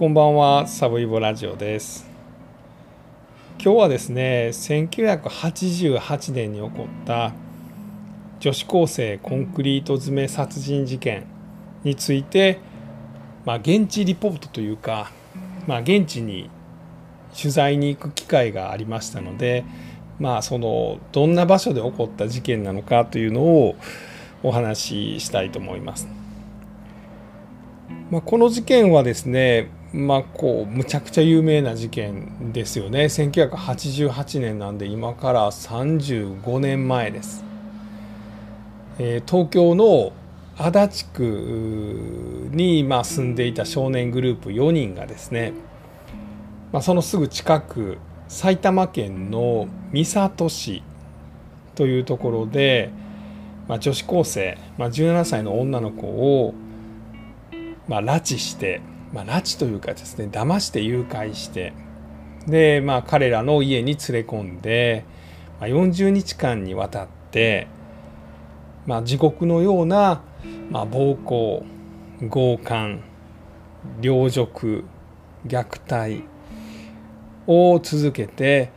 こんばんは、サブイボラジオです。今日はですね、1988年に起こった女子高生コンクリート詰め殺人事件について、まあ、現地リポートというか、まあ、現地に取材に行く機会がありましたので、まあ、そのどんな場所で起こった事件なのかというのをお話ししたいと思います。まあ、この事件はですね、まあ、こうむちゃくちゃ有名な事件ですよね。1988年なんで今から35年前です、えー、東京の足立区にまあ住んでいた少年グループ4人がですね、まあ、そのすぐ近く埼玉県の三郷市というところで、まあ、女子高生、まあ、17歳の女の子をまあ、拉致して、まあ、拉致というかですね騙して誘拐してで、まあ、彼らの家に連れ込んで、まあ、40日間にわたって、まあ、地獄のような、まあ、暴行強姦凌辱虐待を続けて、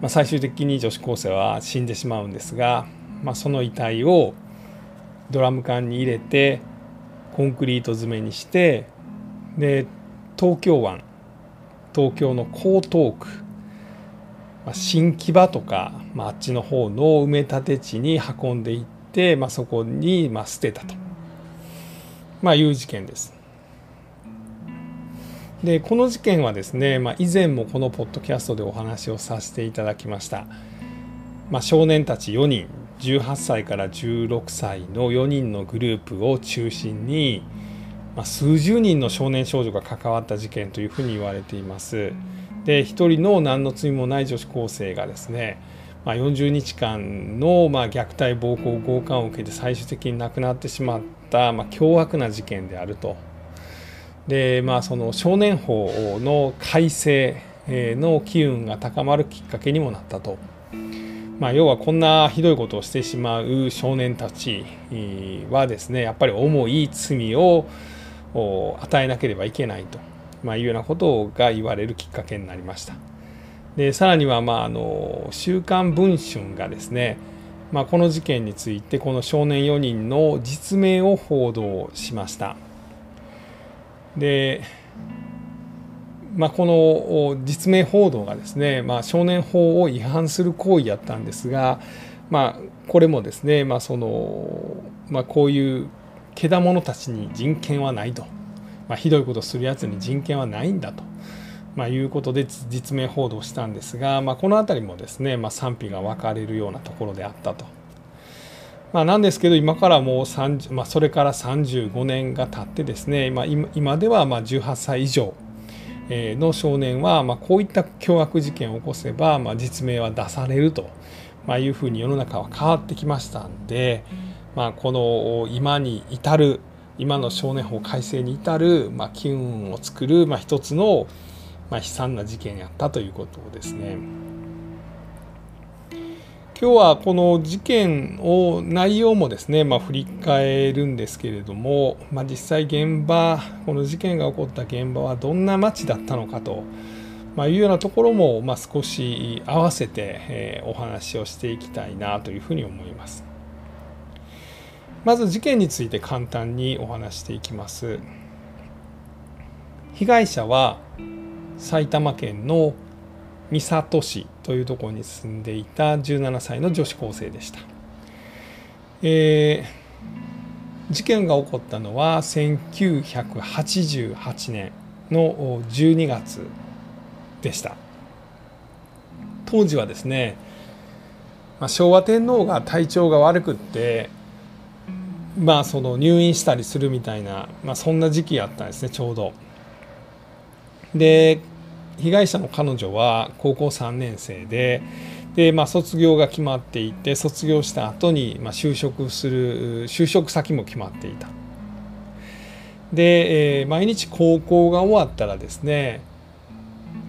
まあ、最終的に女子高生は死んでしまうんですが、まあ、その遺体をドラム缶に入れてコンクリート詰めにしてで東京湾東京の江東区、まあ、新木場とか、まあ、あっちの方の埋め立て地に運んでいって、まあ、そこにまあ捨てたと、まあ、いう事件です。でこの事件はですね、まあ、以前もこのポッドキャストでお話をさせていただきました。まあ、少年たち4人18歳から16歳の4人のグループを中心に、まあ、数十人の少年少女が関わった事件というふうに言われています。で一人の何の罪もない女子高生がですね、まあ、40日間のまあ虐待暴行強姦を受けて最終的に亡くなってしまったまあ凶悪な事件であると。でまあその少年法の改正の機運が高まるきっかけにもなったと。まあ、要はこんなひどいことをしてしまう少年たちはですねやっぱり重い罪を与えなければいけないと、まあ、いうようなことが言われるきっかけになりました。でさらには、まあ、あの「週刊文春」がですね、まあ、この事件についてこの少年4人の実名を報道しました。でまあ、この実名報道がですね、まあ、少年法を違反する行為やったんですが、まあ、これもですね、まあそのまあ、こういうけだ者たちに人権はないと、まあ、ひどいことするやつに人権はないんだと、まあ、いうことで実名報道したんですが、まあ、この辺りもですね、まあ、賛否が分かれるようなところであったと。まあ、なんですけど今からもう30、まあ、それから35年が経ってですね、まあ、今ではまあ18歳以上の少年は、まあ、こういった凶悪事件を起こせば、まあ、実名は出されると、まあ、いうふうに世の中は変わってきましたんで、まあ、この今に至る今の少年法改正に至る、まあ、機運を作る、まあ、一つの、まあ、悲惨な事件やったということですね。今日はこの事件を内容もですね、まあ、振り返るんですけれども、まあ、実際現場この事件が起こった現場はどんな街だったのかと、まあ、いうようなところも、まあ、少し合わせて、えー、お話をしていきたいなというふうに思います。まず事件について簡単にお話していきます。被害者は埼玉県の三郷市というところに住んでいた17歳の女子高生でした、えー、事件が起こったのは1988年の12月でした当時はですね、まあ、昭和天皇が体調が悪くってまあその入院したりするみたいな、まあ、そんな時期やったんですねちょうど。で被害者の彼女は高校3年生でで、まあ、卒業が決まっていて卒業した後にまに就職する就職先も決まっていた。で、えー、毎日高校が終わったらですね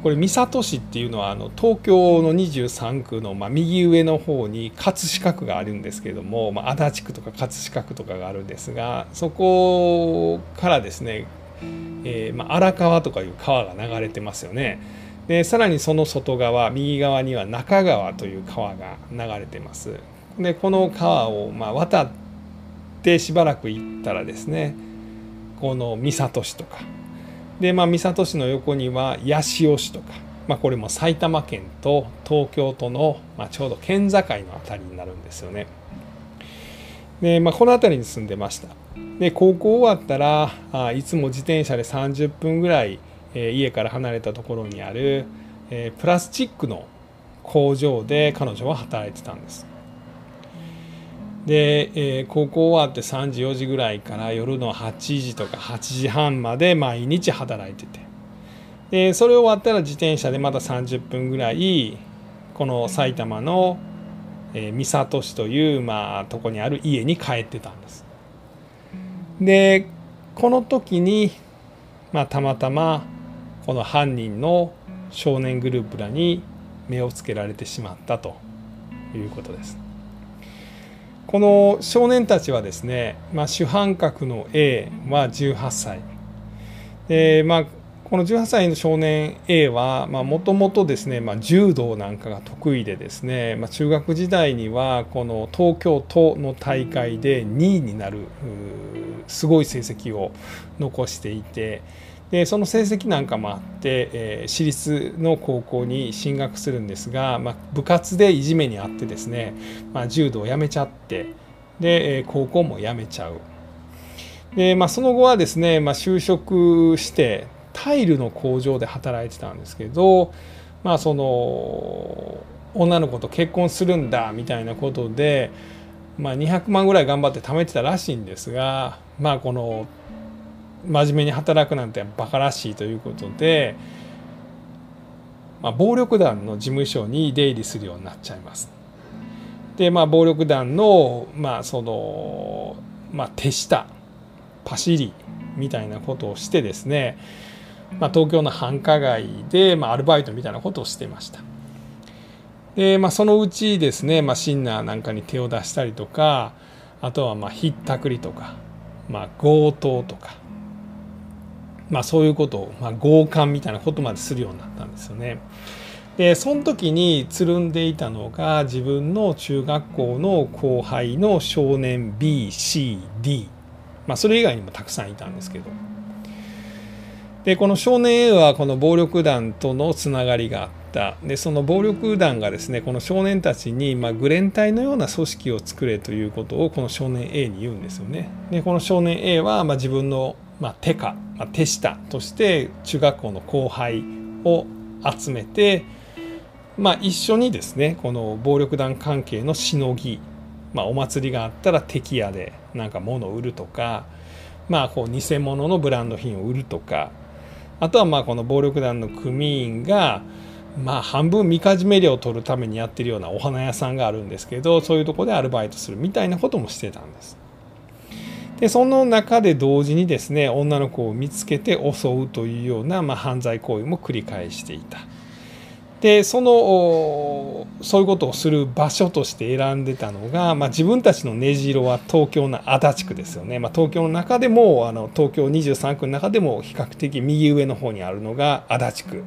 これ三郷市っていうのはあの東京の23区のまあ右上の方に葛飾区があるんですけれども、まあ、足立区とか葛飾区とかがあるんですがそこからですねえー、まあ、荒川とかいう川が流れてますよね。でさらにその外側右側には中川という川が流れてます。でこの川をま渡ってしばらく行ったらですねこの三郷市とかでまあ三郷市の横には八潮市とか、まあ、これも埼玉県と東京都の、まあ、ちょうど県境の辺りになるんですよね。でまあ、この辺りに住んでました。で高校終わったらあいつも自転車で30分ぐらい、えー、家から離れたところにある、えー、プラスチックの工場で彼女は働いてたんです。で、えー、高校終わって3時4時ぐらいから夜の8時とか8時半まで毎日働いててでそれ終わったら自転車でまた30分ぐらいこの埼玉の、えー、三郷市という、まあ、とこにある家に帰ってたんです。でこの時に、まあ、たまたまこの犯人の少年グループらに目をつけられてしまったということです。この少年たちはですね、まあ、主犯格の A は18歳。で、まあ、この18歳の少年 A はもともとですね、ま、柔道なんかが得意でですね、まあ、中学時代にはこの東京都の大会で2位になるすごい成績を残していてでその成績なんかもあって、えー、私立の高校に進学するんですが、まあ、部活でいじめにあってですね、まあ、柔道をやめちゃってで、え、高校もやめちゃう。で、まあ、その後はですね、まあ、就職してタイルの工場で働いてたんですけど、まあ、その女の子と結婚するんだみたいなことで、まあ、200万ぐらい頑張って貯めてたらしいんですが、まあ、この真面目に働くなんてバカらしいということで、まあ、暴力団の事務所に出入りするようになっちゃいます。でまあ暴力団のまあそのまあ手下パシリみたいなことをしてですね、まあ、東京の繁華街で、まあ、アルバイトみたいなことをしてました。でまあ、そのうちですね、まあ、シンナーなんかに手を出したりとかあとはまあひったくりとか、まあ、強盗とかまあ、そういうことを、まあ、強姦みたいなことまでするようになったんですよね。でその時につるんでいたのが自分の中学校の後輩の少年 BCD、まあ、それ以外にもたくさんいたんですけどでこの少年 A はこの暴力団とのつながりがあったでその暴力団がですねこの少年たちに、まあ、グレン隊のような組織を作れということをこの少年 A に言うんですよね。でこの少年 A は、まあ、自分のまあ、手下、まあ、手下として中学校の後輩を集めて、まあ、一緒にですねこの暴力団関係のしのぎ、まあ、お祭りがあったら敵屋でなんか物を売るとか、まあ、こう偽物のブランド品を売るとかあとはまあこの暴力団の組員がまあ半分みかじめ料を取るためにやってるようなお花屋さんがあるんですけどそういうとこでアルバイトするみたいなこともしてたんです。でその中で同時にですね女の子を見つけて襲うというような、まあ、犯罪行為も繰り返していた。でそのそういうことをする場所として選んでたのが、まあ、自分たちの根城は東京の足立区ですよね、まあ、東京の中でもあの東京23区の中でも比較的右上の方にあるのが足立区。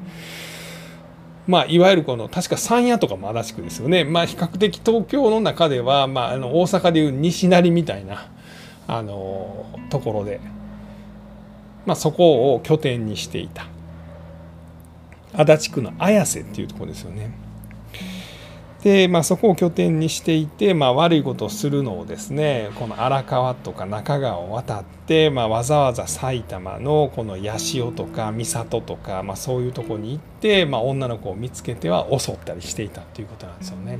まあ、いわゆるこの確か山谷とかも足立区ですよね、まあ、比較的東京の中では、まあ、あの大阪でいう西成みたいなあのところで、まあ、そこを拠点にしていた足立区の綾瀬っていうところですよね。で、まあ、そこを拠点にしていて、まあ、悪いことをするのをですねこの荒川とか中川を渡って、まあ、わざわざ埼玉のこの八潮とか三郷とか、まあ、そういうとこに行って、まあ、女の子を見つけては襲ったりしていたっていうことなんですよね。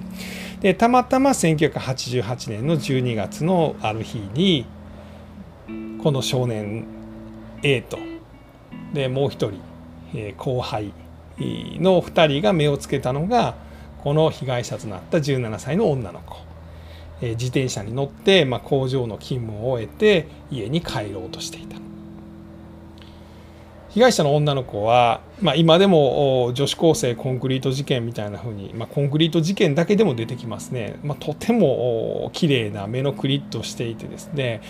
でたまたま1988年の12月のある日にこの少年 A とでもう一人、えー、後輩の2人が目をつけたのがこの被害者となった17歳の女の子、えー、自転車に乗って、まあ、工場の勤務を終えて家に帰ろうとしていた。被害者の女の子は、まあ、今でも女子高生コンクリート事件みたいな風に、まあ、コンクリート事件だけでも出てきますね、まあ、とても綺麗な目のクリッとしていてですね、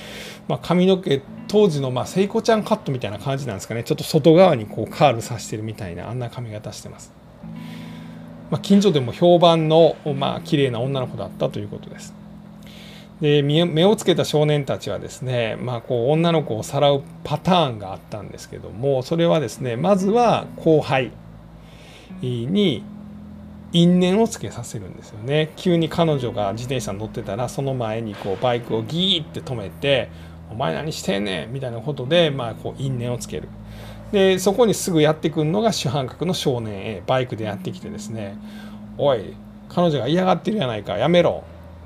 ま、髪の毛当時のまあ聖子ちゃんカットみたいな感じなんですかね。ちょっと外側にこうカールさしてるみたいなあんな髪型してます、ま、近所でも評判のまあ綺麗な女の子だったということです。で目をつけた少年たちはですね、まあ、こう女の子をさらうパターンがあったんですけどもそれはですねまずは後輩に因縁をつけさせるんですよね。急に彼女が自転車に乗ってたらその前にこうバイクをギーって止めて「お前何してんねん」みたいなことで、まあ、こう因縁をつける。でそこにすぐやってくるのが主犯格の少年 A バイクでやってきてですね「おい彼女が嫌がってるやないかやめろ」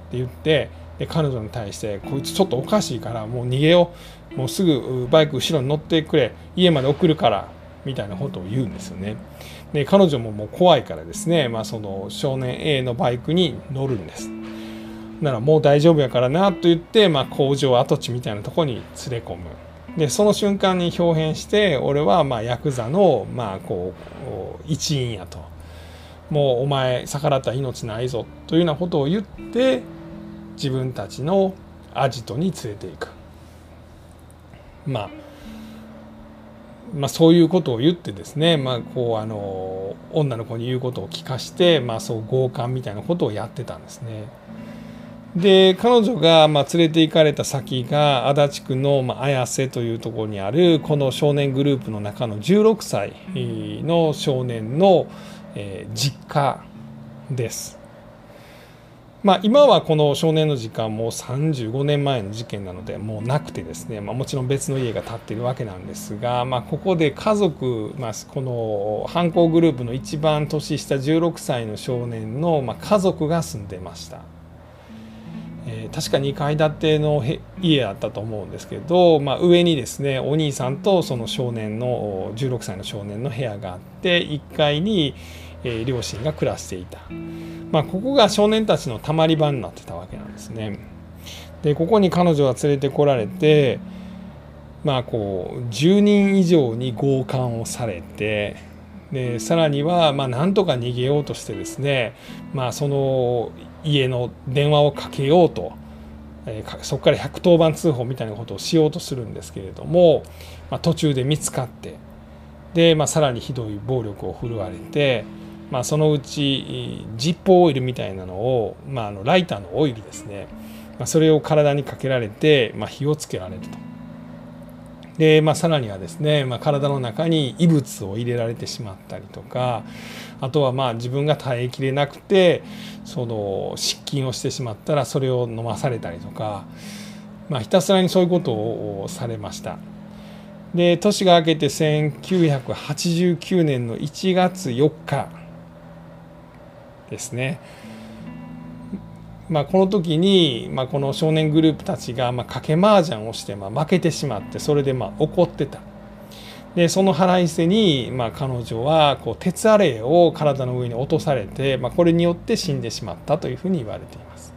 って言ってで彼女に対してこいつちょっとおかしいからもう逃げようもうすぐバイク後ろに乗ってくれ家まで送るからみたいなことを言うんですよね。で彼女ももう怖いからですね、まあ、その少年 A のバイクに乗るんです。ならもう大丈夫やからなと言って、まあ、工場跡地みたいなとこに連れ込む。でその瞬間に表変して俺はまあヤクザのまあこう一員やともうお前逆らったら命ないぞというようなことを言って自分たちのアジトに連れていく、まあ、まあそういうことを言ってですね、まあ、こうあの女の子に言うことを聞かして、まあ、そう強姦みたいなことをやってたんですね。で彼女がまあ連れて行かれた先が足立区のま綾瀬というところにあるこの少年グループの中の16歳の少年の実家です。まあ、今はこの少年の時間も35年前の事件なのでもうなくてですね、まあ、もちろん別の家が建っているわけなんですが、まあ、ここで家族、まあ、この犯行グループの一番年下16歳の少年の、まあ、家族が住んでました。えー、確か2階建ての家だったと思うんですけど、まあ、上にですねお兄さんとその少年の16歳の少年の部屋があって1階に、えー、両親が暮らしていた。まあ、ここが少年たちのたまり場になってたわけなんですね。でここに彼女が連れてこられてまあこう10人以上に強姦をされてでさらにはまあなんとか逃げようとしてですねまあその家の電話をかけようと、えー、そこから110番通報みたいなことをしようとするんですけれども、まあ、途中で見つかってで、まあ、さらにひどい暴力を振るわれて。まあ、そのうちジッポーオイルみたいなのを、まあ、あのライターのオイルですね、まあ、それを体にかけられて、まあ、火をつけられると。で、まあ、さらにはですね、まあ、体の中に異物を入れられてしまったりとかあとはまあ自分が耐えきれなくてその失禁をしてしまったらそれを飲まされたりとか、まあ、ひたすらにそういうことをされました。で年が明けて1989年の1月4日ですね。まあ、この時に、まあ、この少年グループたちが、まあ、賭け麻雀をして、まあ、負けてしまってそれでまあ怒ってた。でその腹いせに、まあ、彼女はこう鉄アレイを体の上に落とされて、まあ、これによって死んでしまったというふうに言われています。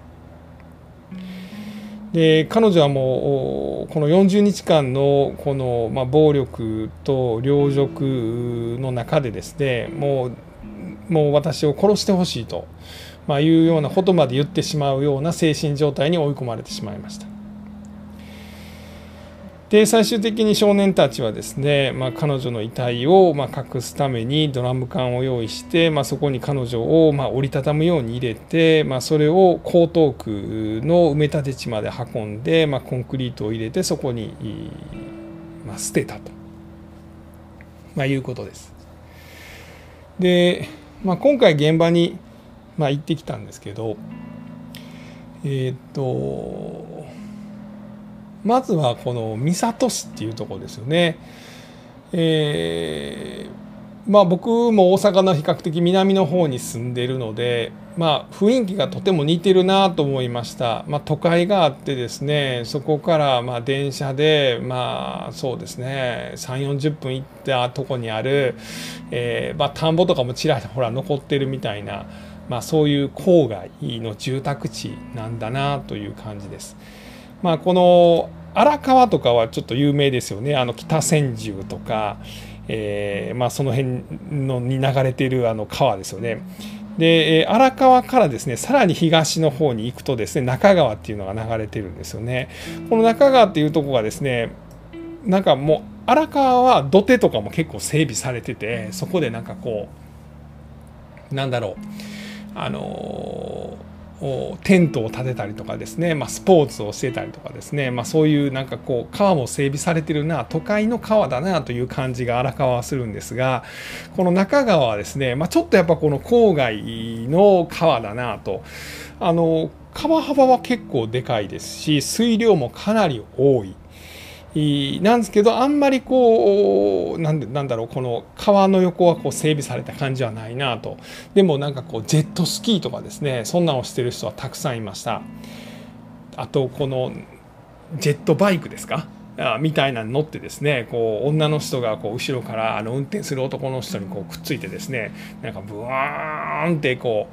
で彼女はもうこの40日間のこの、まあ、暴力と凌辱の中でですねもうもう私を殺してほしいと、まあ、いうようなことまで言ってしまうような精神状態に追い込まれてしまいました。で最終的に少年たちはですね、まあ、彼女の遺体をま隠すためにドラム缶を用意して、まあ、そこに彼女をま折りたたむように入れて、まあ、それを江東区の埋め立て地まで運んで、まコンクリートを入れてそこに、ま捨てたと、まいうことです。でまあ、今回現場に、まあ、行ってきたんですけどえっ、とまずはこの三郷市っていうとこですよね。えーまあ、僕も大阪の比較的南の方に住んでるので、まあ、雰囲気がとても似てるなと思いました、まあ、都会があってですねそこからまあ電車でまあそうですね3 4 0分行ったとこにある、えーまあ、田んぼとかもちらほら残ってるみたいな、まあ、そういう郊外の住宅地なんだなという感じです。まあ、この荒川とかはちょっと有名ですよねあの北千住とかえー、まあ、その辺のに流れているあの川ですよね。で荒川からですねさらに東の方に行くとですね中川っていうのが流れてるんですよね。この中川っていうとこがですねなんかもう荒川は土手とかも結構整備されててそこでなんかこうなんだろうあのテントを建てたりとかですね、まあ、スポーツをしてたりとかですね、まあ、そういうなんかこう川も整備されてるな都会の川だなという感じが荒川はするんですがこの中川はですね、まあ、ちょっとやっぱこの郊外の川だなと。あの川幅は結構でかいですし水量もかなり多い。なんですけどあんまりこうなんでなんだろうこの川の横はこう整備された感じはないなと。でもなんかこうジェットスキーとかですねそんなのをしてる人はたくさんいました。あとこのジェットバイクですか？みたいなの乗ってですねこう女の人がこう後ろからあの運転する男の人にこうくっついてですねなんかブワーンってこ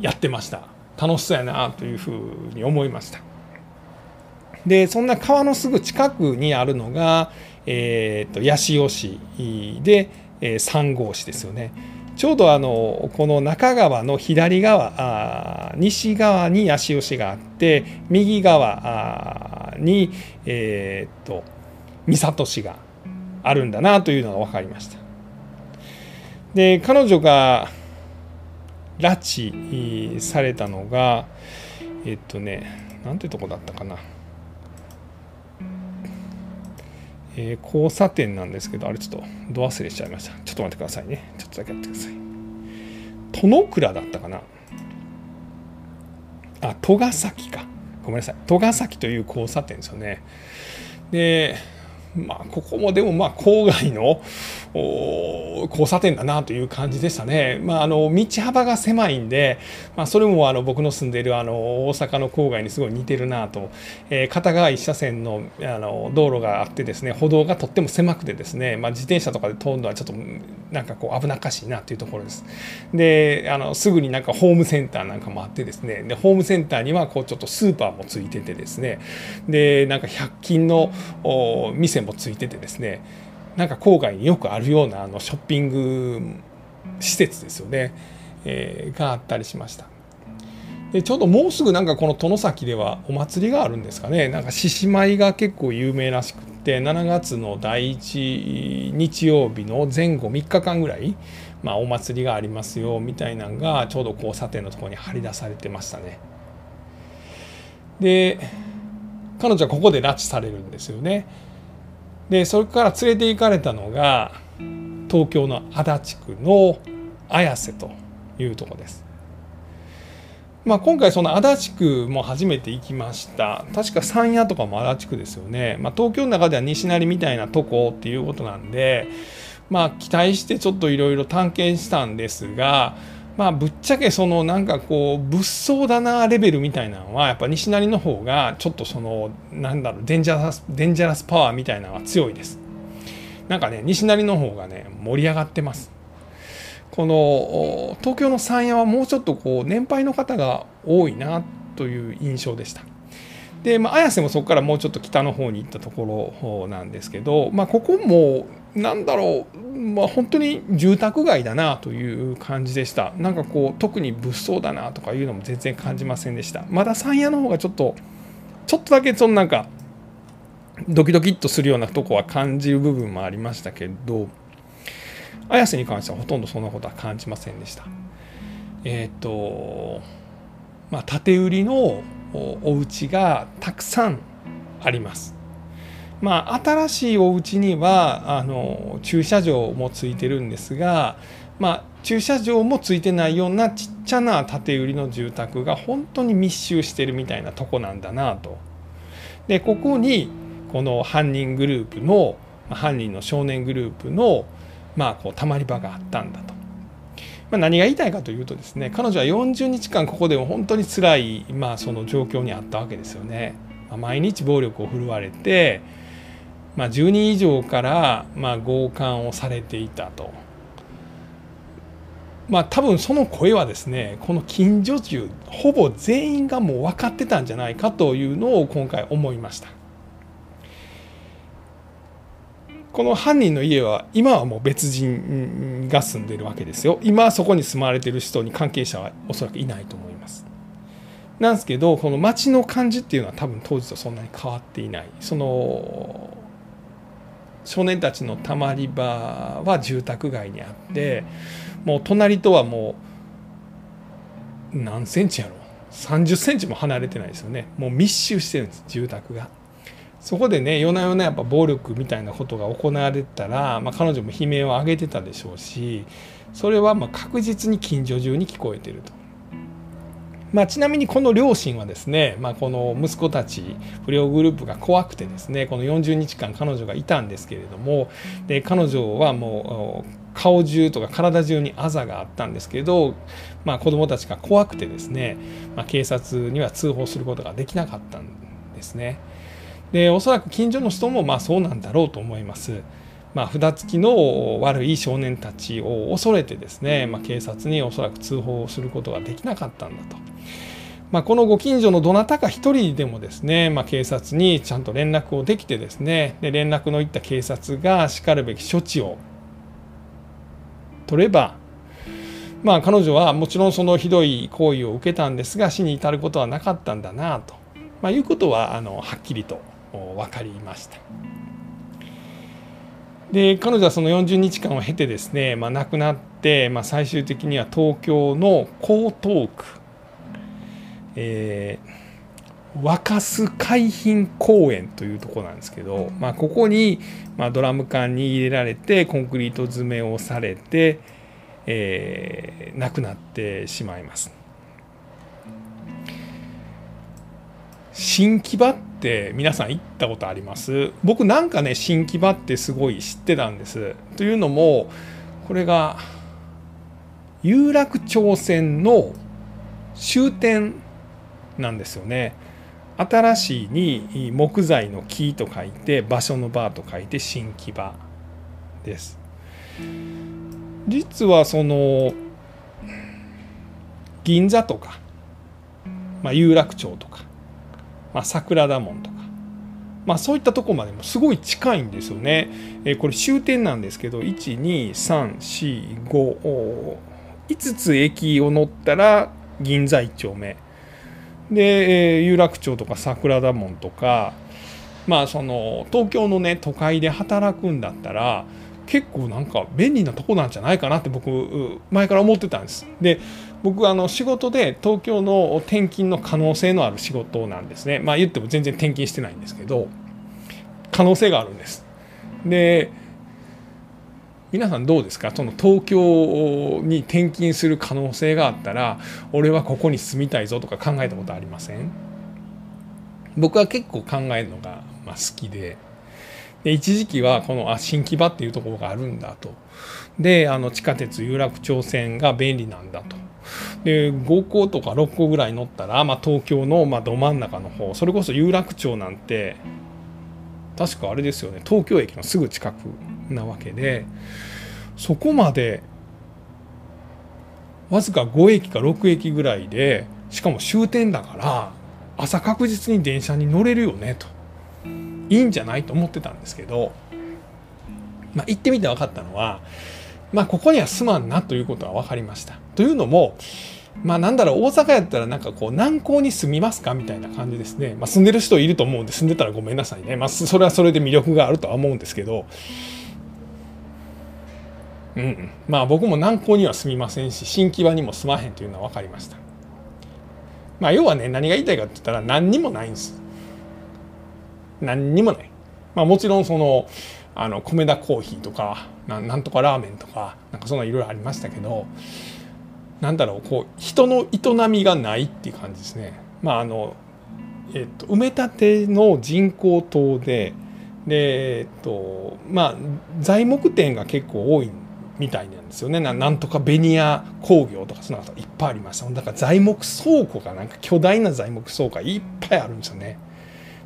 うやってました。楽しそうやなというふうに思いました。でそんな川のすぐ近くにあるのが、えーと、八潮市で、えー、三郷市ですよね。ちょうどあのこの中川の左側あ西側に八潮市があって右側に、えーと、三郷市があるんだなというのが分かりました。で彼女が拉致されたのがえっとねなんてとこだったかなえー、交差点なんですけど、あれちょっとど忘れしちゃいました。ちょっと待ってくださいね。ちょっとだけやってください。殿倉だったかな？あ、戸ヶ崎か。ごめんなさい。戸ヶ崎という交差点ですよね。で、まあ、ここもでもまあ郊外の交差点だなという感じでしたね。まあ、あの道幅が狭いんで、まあ、それもあの僕の住んでいるあの大阪の郊外にすごい似てるなと、えー、片側一車線のあの道路があってですね歩道がとっても狭くてですね、まあ、自転車とかで通るのはちょっとなんかこう危なっかしいなというところです。であのすぐになんかホームセンターなんかもあってですねでホームセンターにはこうちょっとスーパーもついててですねでなんか100均の店ももついててですねなんか郊外によくあるようなあのショッピング施設ですよね、えー、があったりしました。でちょうどもうすぐなんかこの殿崎ではお祭りがあるんですかねなんか獅子舞が結構有名らしくって7月の第1日曜日の前後3日間ぐらい、まあ、お祭りがありますよみたいなのがちょうど交差点のとこに張り出されてましたね。で彼女はここで拉致されるんですよね。でそれから連れて行かれたのが東京の足立区の綾瀬というとこです。まあ、今回その足立区も初めて行きました確か山谷とかも足立区ですよね、まあ、東京の中では西成みたいなとこっていうことなんでまあ期待してちょっといろいろ探検したんですがまあぶっちゃけそのなんかこう物騒だなレベルみたいなのはやっぱ西成の方がちょっとそのなんだろうデンジャラスデンジャラスパワーみたいなのは強いです。なんかね西成の方がね盛り上がってます。この東京の山谷はもうちょっとこう年配の方が多いなという印象でした。で、まあ、綾瀬もそこからもうちょっと北の方に行ったところなんですけど、まあ、ここもなんだろうまあ、本当に住宅街だなという感じでした。なんかこう特に物騒だなとかいうのも全然感じませんでした。まだ山谷の方がちょっとちょっとだけそのなんかドキドキっとするようなとこは感じる部分もありましたけど綾瀬に関してはほとんどそんなことは感じませんでした。えっ、ー、とまあ建売りのお家がたくさんあります。まあ、新しいお家にはあの駐車場もついてるんですが、まあ、駐車場もついてないようなちっちゃな建て売りの住宅が本当に密集してるみたいなとこなんだなと。でここにこの犯人グループの犯人の少年グループの、まあ、こうたまり場があったんだと。まあ、何が言いたいかというとですね彼女は40日間ここでも本当に辛いまあその状況にあったわけですよね。毎日暴力を振るわれてまあ、10人以上からまあ強姦をされていたと。まあ多分その声はですねこの近所中ほぼ全員がもう分かってたんじゃないかというのを今回思いました。この犯人の家は今はもう別人が住んでるわけですよ今そこに住まわれてる人に関係者はおそらくいないと思いますなんですけどこの街の感じっていうのは多分当時とそんなに変わっていないその少年たちのたまり場は住宅街にあってもう隣とはもう何センチやろ30センチも離れてないですよねもう密集してるんです住宅が。そこでね夜な夜なやっぱ暴力みたいなことが行われたら、まあ、彼女も悲鳴を上げてたでしょうしそれはま確実に近所中に聞こえてると。まあ、ちなみにこの両親はですね、まあ、この息子たち不良グループが怖くてですねこの40日間彼女がいたんですけれどもで彼女はもう顔中とか体中にあざがあったんですけど、まあ、子どもたちが怖くてですね、まあ、警察には通報することができなかったんですね。でおそらく近所の人もまあそうなんだろうと思います。まあ、札付きの悪い少年たちを恐れてですね、まあ、警察におそらく通報することができなかったんだと。まあ、このご近所のどなたか一人でもですね、まあ、警察にちゃんと連絡をできてですねで連絡のいった警察がしかるべき処置を取ればまあ彼女はもちろんそのひどい行為を受けたんですが死に至ることはなかったんだなと、ま、いうことはあのはっきりと分かりました。で彼女はその40日間を経てですね、まあ、亡くなって、まあ、最終的には東京の江東区、えー、若洲海浜公園というとこなんですけど、まあ、ここに、まあ、ドラム缶に入れられてコンクリート詰めをされて、えー、亡くなってしまいます。新木場って皆さん行ったことあります？僕なんかね新木場ってすごい知ってたんです。というのもこれが有楽町線の終点なんですよね。新しいに木材の木と書いて場所の場と書いて新木場です。実はその銀座とか、まあ、有楽町とかまあ、桜田門とか、まあ、そういったとこまでもすごい近いんですよね。えー、これ終点なんですけど12345 5つ駅を乗ったら銀座一丁目で、えー、有楽町とか桜田門とかまあその東京のね都会で働くんだったら結構なんか便利なとこなんじゃないかなって僕前から思ってたんです。で僕あの仕事で東京の転勤の可能性のある仕事なんですね。まあ言っても全然転勤してないんですけど可能性があるんです。で皆さんどうですか？その東京に転勤する可能性があったら俺はここに住みたいぞとか考えたことありません？僕は結構考えるのがま好きで。で一時期はこのあ新木場っていうところがあるんだと。であの地下鉄有楽町線が便利なんだと。で5個とか6個ぐらい乗ったら、まあ、東京のまど真ん中の方それこそ有楽町なんて確かあれですよね東京駅のすぐ近くなわけでそこまでわずか5駅か6駅ぐらいでしかも終点だから朝確実に電車に乗れるよねと。いいんじゃないと思ってたんですけど、まあ、行ってみて分かったのはまあここには住まんなということは分かりました。というのもまあなんだろう大阪やったらなんかこう南港に住みますかみたいな感じですね、まあ、住んでる人いると思うんで住んでたらごめんなさいね、まあ、それはそれで魅力があるとは思うんですけど。うん、まあ僕も南港には住みませんし新木場にも住まへんというのは分かりました。まあ要はね何が言いたいかって言ったら何にもないんです。何にもない。まあもちろんそのあの米田コーヒーとかなんとかラーメンとかなんかそんないろいろありましたけどなんだろうこう人の営みがないっていう感じですね。まああのえっと、埋め立ての人工島でで、えっとまあ、材木店が結構多いみたいなんですよねなんとかベニヤ工業とかそんなこといっぱいありましただから材木倉庫がなんか巨大な材木倉庫がいっぱいあるんですよね。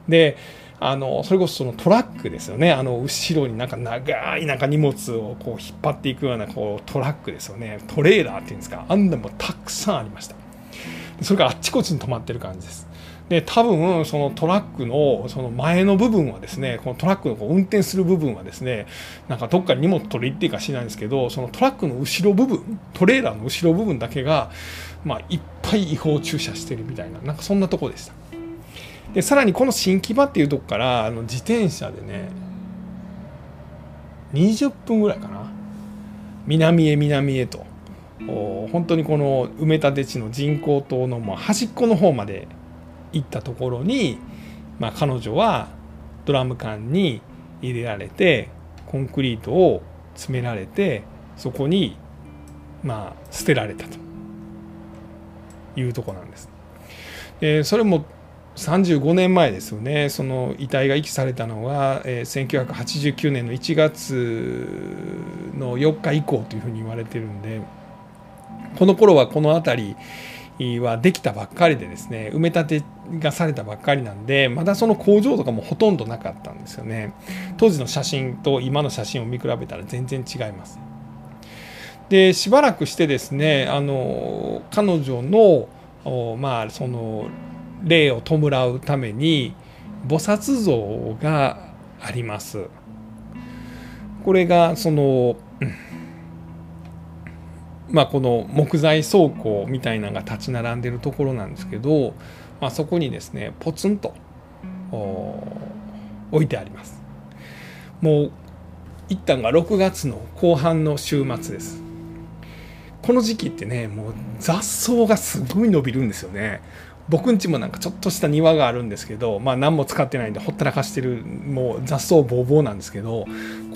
であのそれこそそのトラックですよね。あの後ろになんか長いなんか荷物をこう引っ張っていくようなこうトラックですよね。トレーラーっていうんですか。あんなもたくさんありました。それがあっちこっちに止まってる感じです。で多分そのトラックのその前の部分はですねこのトラックのこう運転する部分はですねなんかどっかに荷物取り行っていいかしないんですけどそのトラックの後ろ部分トレーラーの後ろ部分だけが、まあ、いっぱい違法駐車してるみたいななんかそんなとこでした。でさらにこの新木場っていうとこからあの自転車でね20分ぐらいかな南へ南へと本当にこの埋め立て地の人工島のま端っこの方まで行ったところに、まあ、彼女はドラム缶に入れられてコンクリートを詰められてそこにまあ捨てられたというとこなんです。でそれも35年前ですよね。その遺体が遺棄されたのは、えー、1989年の1月の4日以降というふうに言われてるんでこの頃はこの辺りはできたばっかりでですね埋め立てがされたばっかりなんでまだその工場とかもほとんどなかったんですよね。当時の写真と今の写真を見比べたら全然違います。でしばらくしてですねあの彼女のまあその霊を弔うために菩薩像があります。これがそのまあこの木材倉庫みたいなのが立ち並んでるところなんですけど、まあ、そこにですねポツンと置いてあります。もう一旦が6月の後半の週末です。この時期ってねもう雑草がすごい伸びるんですよね。僕んちもなんかちょっとした庭があるんですけどまあ何も使ってないんでほったらかしてるもう雑草ぼうぼうなんですけど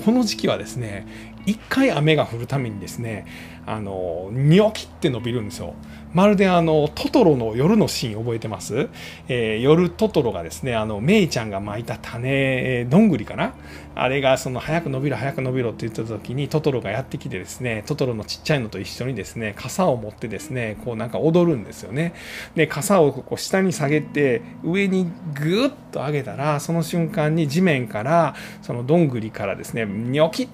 この時期はですね一回雨が降るためにですねあのニョキって伸びるんですよ。まるであのトトロの夜のシーン覚えてます、えー、夜トトロがですねあのメイちゃんが巻いた種どんぐりかな？あれがその早く伸びろ早く伸びろって言った時にトトロがやってきてですねトトロのちっちゃいのと一緒にですね傘を持ってですねこうなんか踊るんですよね。で傘をこう下に下げて上にグッと上げたらその瞬間に地面からそのどんぐりからですねニョキッ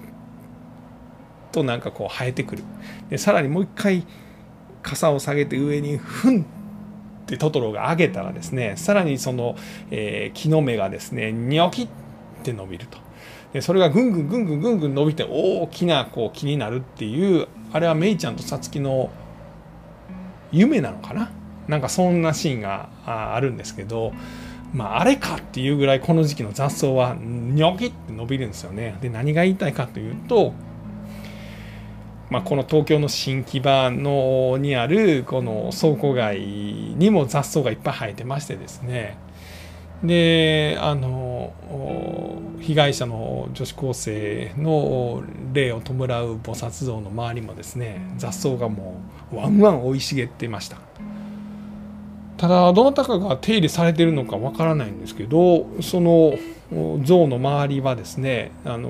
となんかこう生えてくる。でさらにもう一回傘を下げて上にふんってトトロが上げたらですねさらにその、えー、木の芽がですねニョキって伸びると。でそれがぐんぐんぐんぐんぐんぐん伸びて大きなこう木になるっていうあれはメイちゃんとさつきの夢なのかな？なんかそんなシーンがあるんですけどまあ、あれかっていうぐらいこの時期の雑草はニョキって伸びるんですよね。で何が言いたいかというとまあ、この東京の新木場のにあるこの倉庫街にも雑草がいっぱい生えてましてですね。であの被害者の女子高生の霊を弔う菩薩像の周りもですね雑草がもうワンワン生い茂っていました。ただどなたかが手入れされてるのかわからないんですけどその像の周りはですねあの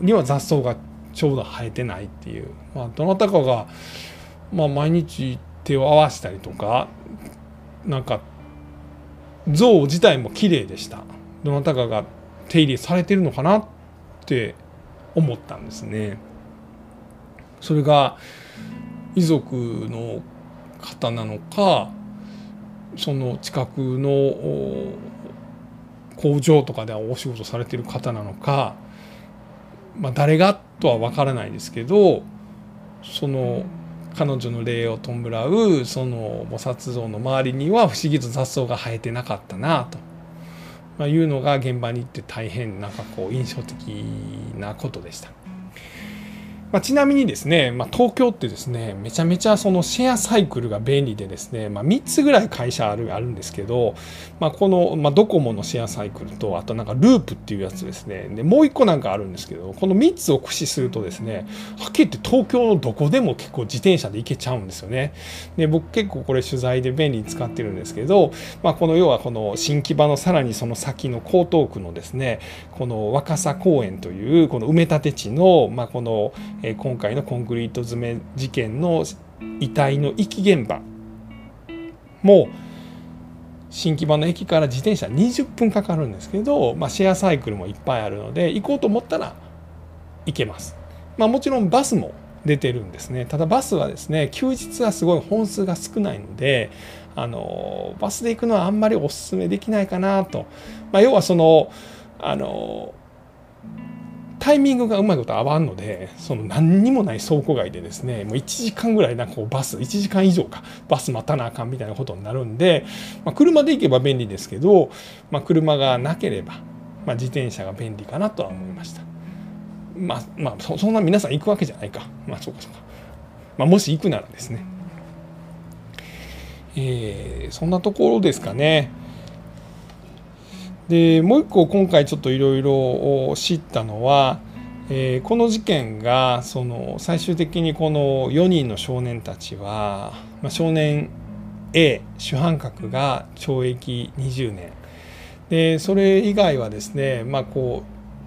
には雑草がちょうど生えてないっていう、まあ、どなたかが、まあ、毎日手を合わせたりとかなんか像自体も綺麗でしたどなたかが手入れされてるのかなって思ったんですね。それが遺族の方なのかその近くの工場とかではお仕事されてる方なのかまあ、誰がとは分からないですけどその彼女の霊を弔うその菩薩像の周りには不思議と雑草が生えてなかったなと、まあ、いうのが現場に行って大変なんかこう印象的なことでした。まあ、ちなみにですね、まあ、東京ってですねめちゃめちゃそのシェアサイクルが便利でですね、まあ、3つぐらい会社あるあるんですけど、まあ、この、まあ、ドコモのシェアサイクルとあとなんかループっていうやつですね。でもう1個なんかあるんですけどこの3つを駆使するとですねはっきり言って東京のどこでも結構自転車で行けちゃうんですよね。で僕結構これ取材で便利に使ってるんですけど、まあ、この要はこの新木場のさらにその先の江東区のですねこの若狭公園というこの埋め立て地の、まあ、このえ今回のコンクリート詰め事件の遺体の遺棄現場。も新木場の駅から自転車20分かかるんですけど、まあ、シェアサイクルもいっぱいあるので行こうと思ったら行けます。まあ、もちろんバスも出てるんですね。ただバスはですね休日はすごい本数が少ないのであのバスで行くのはあんまりおすすめできないかなと、まあ、要はそのあのタイミングがうまいこと合わんのでその何にもない倉庫街でですねもう1時間ぐらいなんかこうバス1時間以上かバス待たなあかんみたいなことになるんで、まあ、車で行けば便利ですけど、まあ、車がなければ、まあ、自転車が便利かなとは思いました。まあまあそんな皆さん行くわけじゃないかまあそうかそうか、まあ、もし行くならですねえー、そんなところですかね。でもう一個今回ちょっといろいろ知ったのは、えー、この事件がその最終的にこの4人の少年たちは、まあ、少年 A 主犯格が懲役20年。でそれ以外はですね、まあこ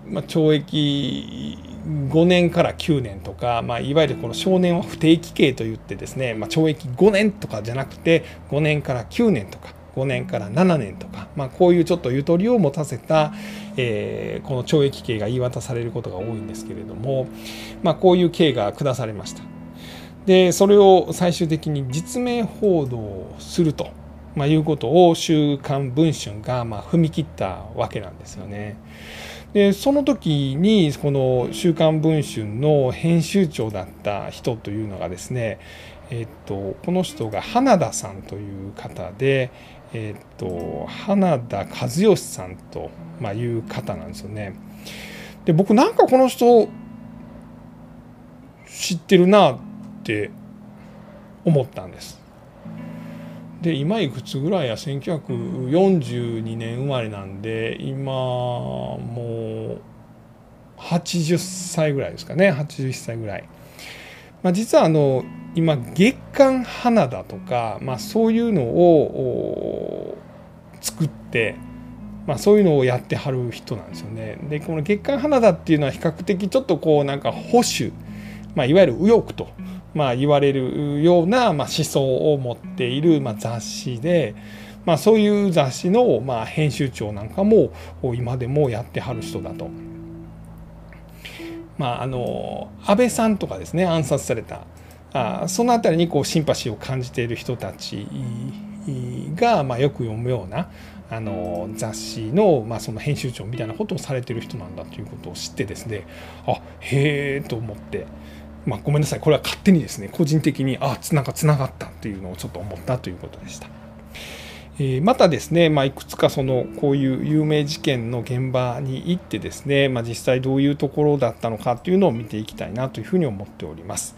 うまあ、懲役5年から9年とか、まあ、いわゆるこの少年は不定期刑といってですね、まあ、懲役5年とかじゃなくて5年から9年とか。5年から7年とか、まあ、こういうちょっとゆとりを持たせた、えー、この懲役刑が言い渡されることが多いんですけれども、まあ、こういう刑が下されました。でそれを最終的に実名報道すると、まあ、いうことを「週刊文春が」まあ、踏み切ったわけなんですよね。でその時にこの「週刊文春」の編集長だった人というのがですねえっと、この人が花田さんという方で、えっと、花田和義さんと、まあ、いう方なんですよね。で僕なんかこの人知ってるなって思ったんです。で今いくつぐらいや？1942年生まれなんで今もう80歳ぐらいですかね81歳ぐらい。まあ、実はあの今月刊花だとか、まあ、そういうのを作って、まあ、そういうのをやってはる人なんですよね。でこの月刊花だっていうのは比較的ちょっとこうなんか保守、まあ、いわゆる右翼と、まあ、言われるような、まあ、思想を持っている、まあ、雑誌で、まあ、そういう雑誌の、まあ、編集長なんかも今でもやってはる人だと。まあ、あの安倍さんとかですね暗殺された。あその辺りにこうシンパシーを感じている人たちが、まあ、よく読むようなあの雑誌の,、まあその編集長みたいなことをされてる人なんだということを知ってですねあへえと思って、まあ、ごめんなさい。これは勝手にですね個人的にあなんかつながったっていうのをちょっと思ったということでした。またですね、まあ、いくつかそのこういう有名事件の現場に行ってですね、まあ、実際どういうところだったのかというのを見ていきたいなというふうに思っております。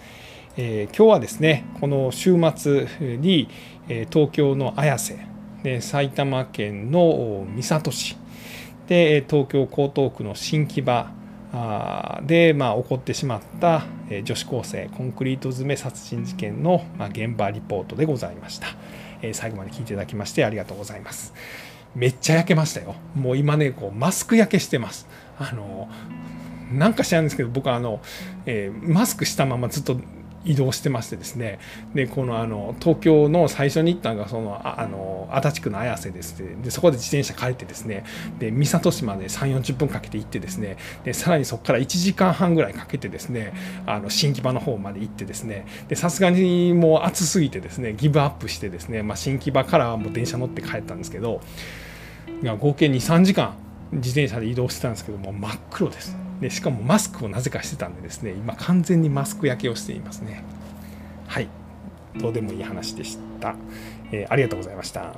えー、今日はですねこの週末に、東京の綾瀬で埼玉県の三郷市で東京江東区の新木場で、まあ、起こってしまった女子高生コンクリート詰め殺人事件の現場リポートでございました。え最後まで聞いていただきましてありがとうございます。めっちゃ焼けましたよ。もう今ね、こうマスク焼けしてます。あの、なんか知らんですけど、僕はあの、えー、マスクしたままずっと移動してましてですね。でこのあの東京の最初に行ったのがそのあの足立区の綾瀬です。でそこで自転車借りてですね。で三郷市まで3 4 0分かけて行ってですね。でさらにそこから1時間半ぐらいかけてですね。あの新木場の方まで行ってですね。さすがにもう暑すぎてですね。ギブアップしてですね、まあ、新木場からはもう電車乗って帰ったんですけど。合計23時間自転車で移動してたんですけども真っ黒です。でしかもマスクをなぜかしてたんでですね今完全にマスク焼けをしていますね。はい。どうでもいい話でした、えー、ありがとうございました。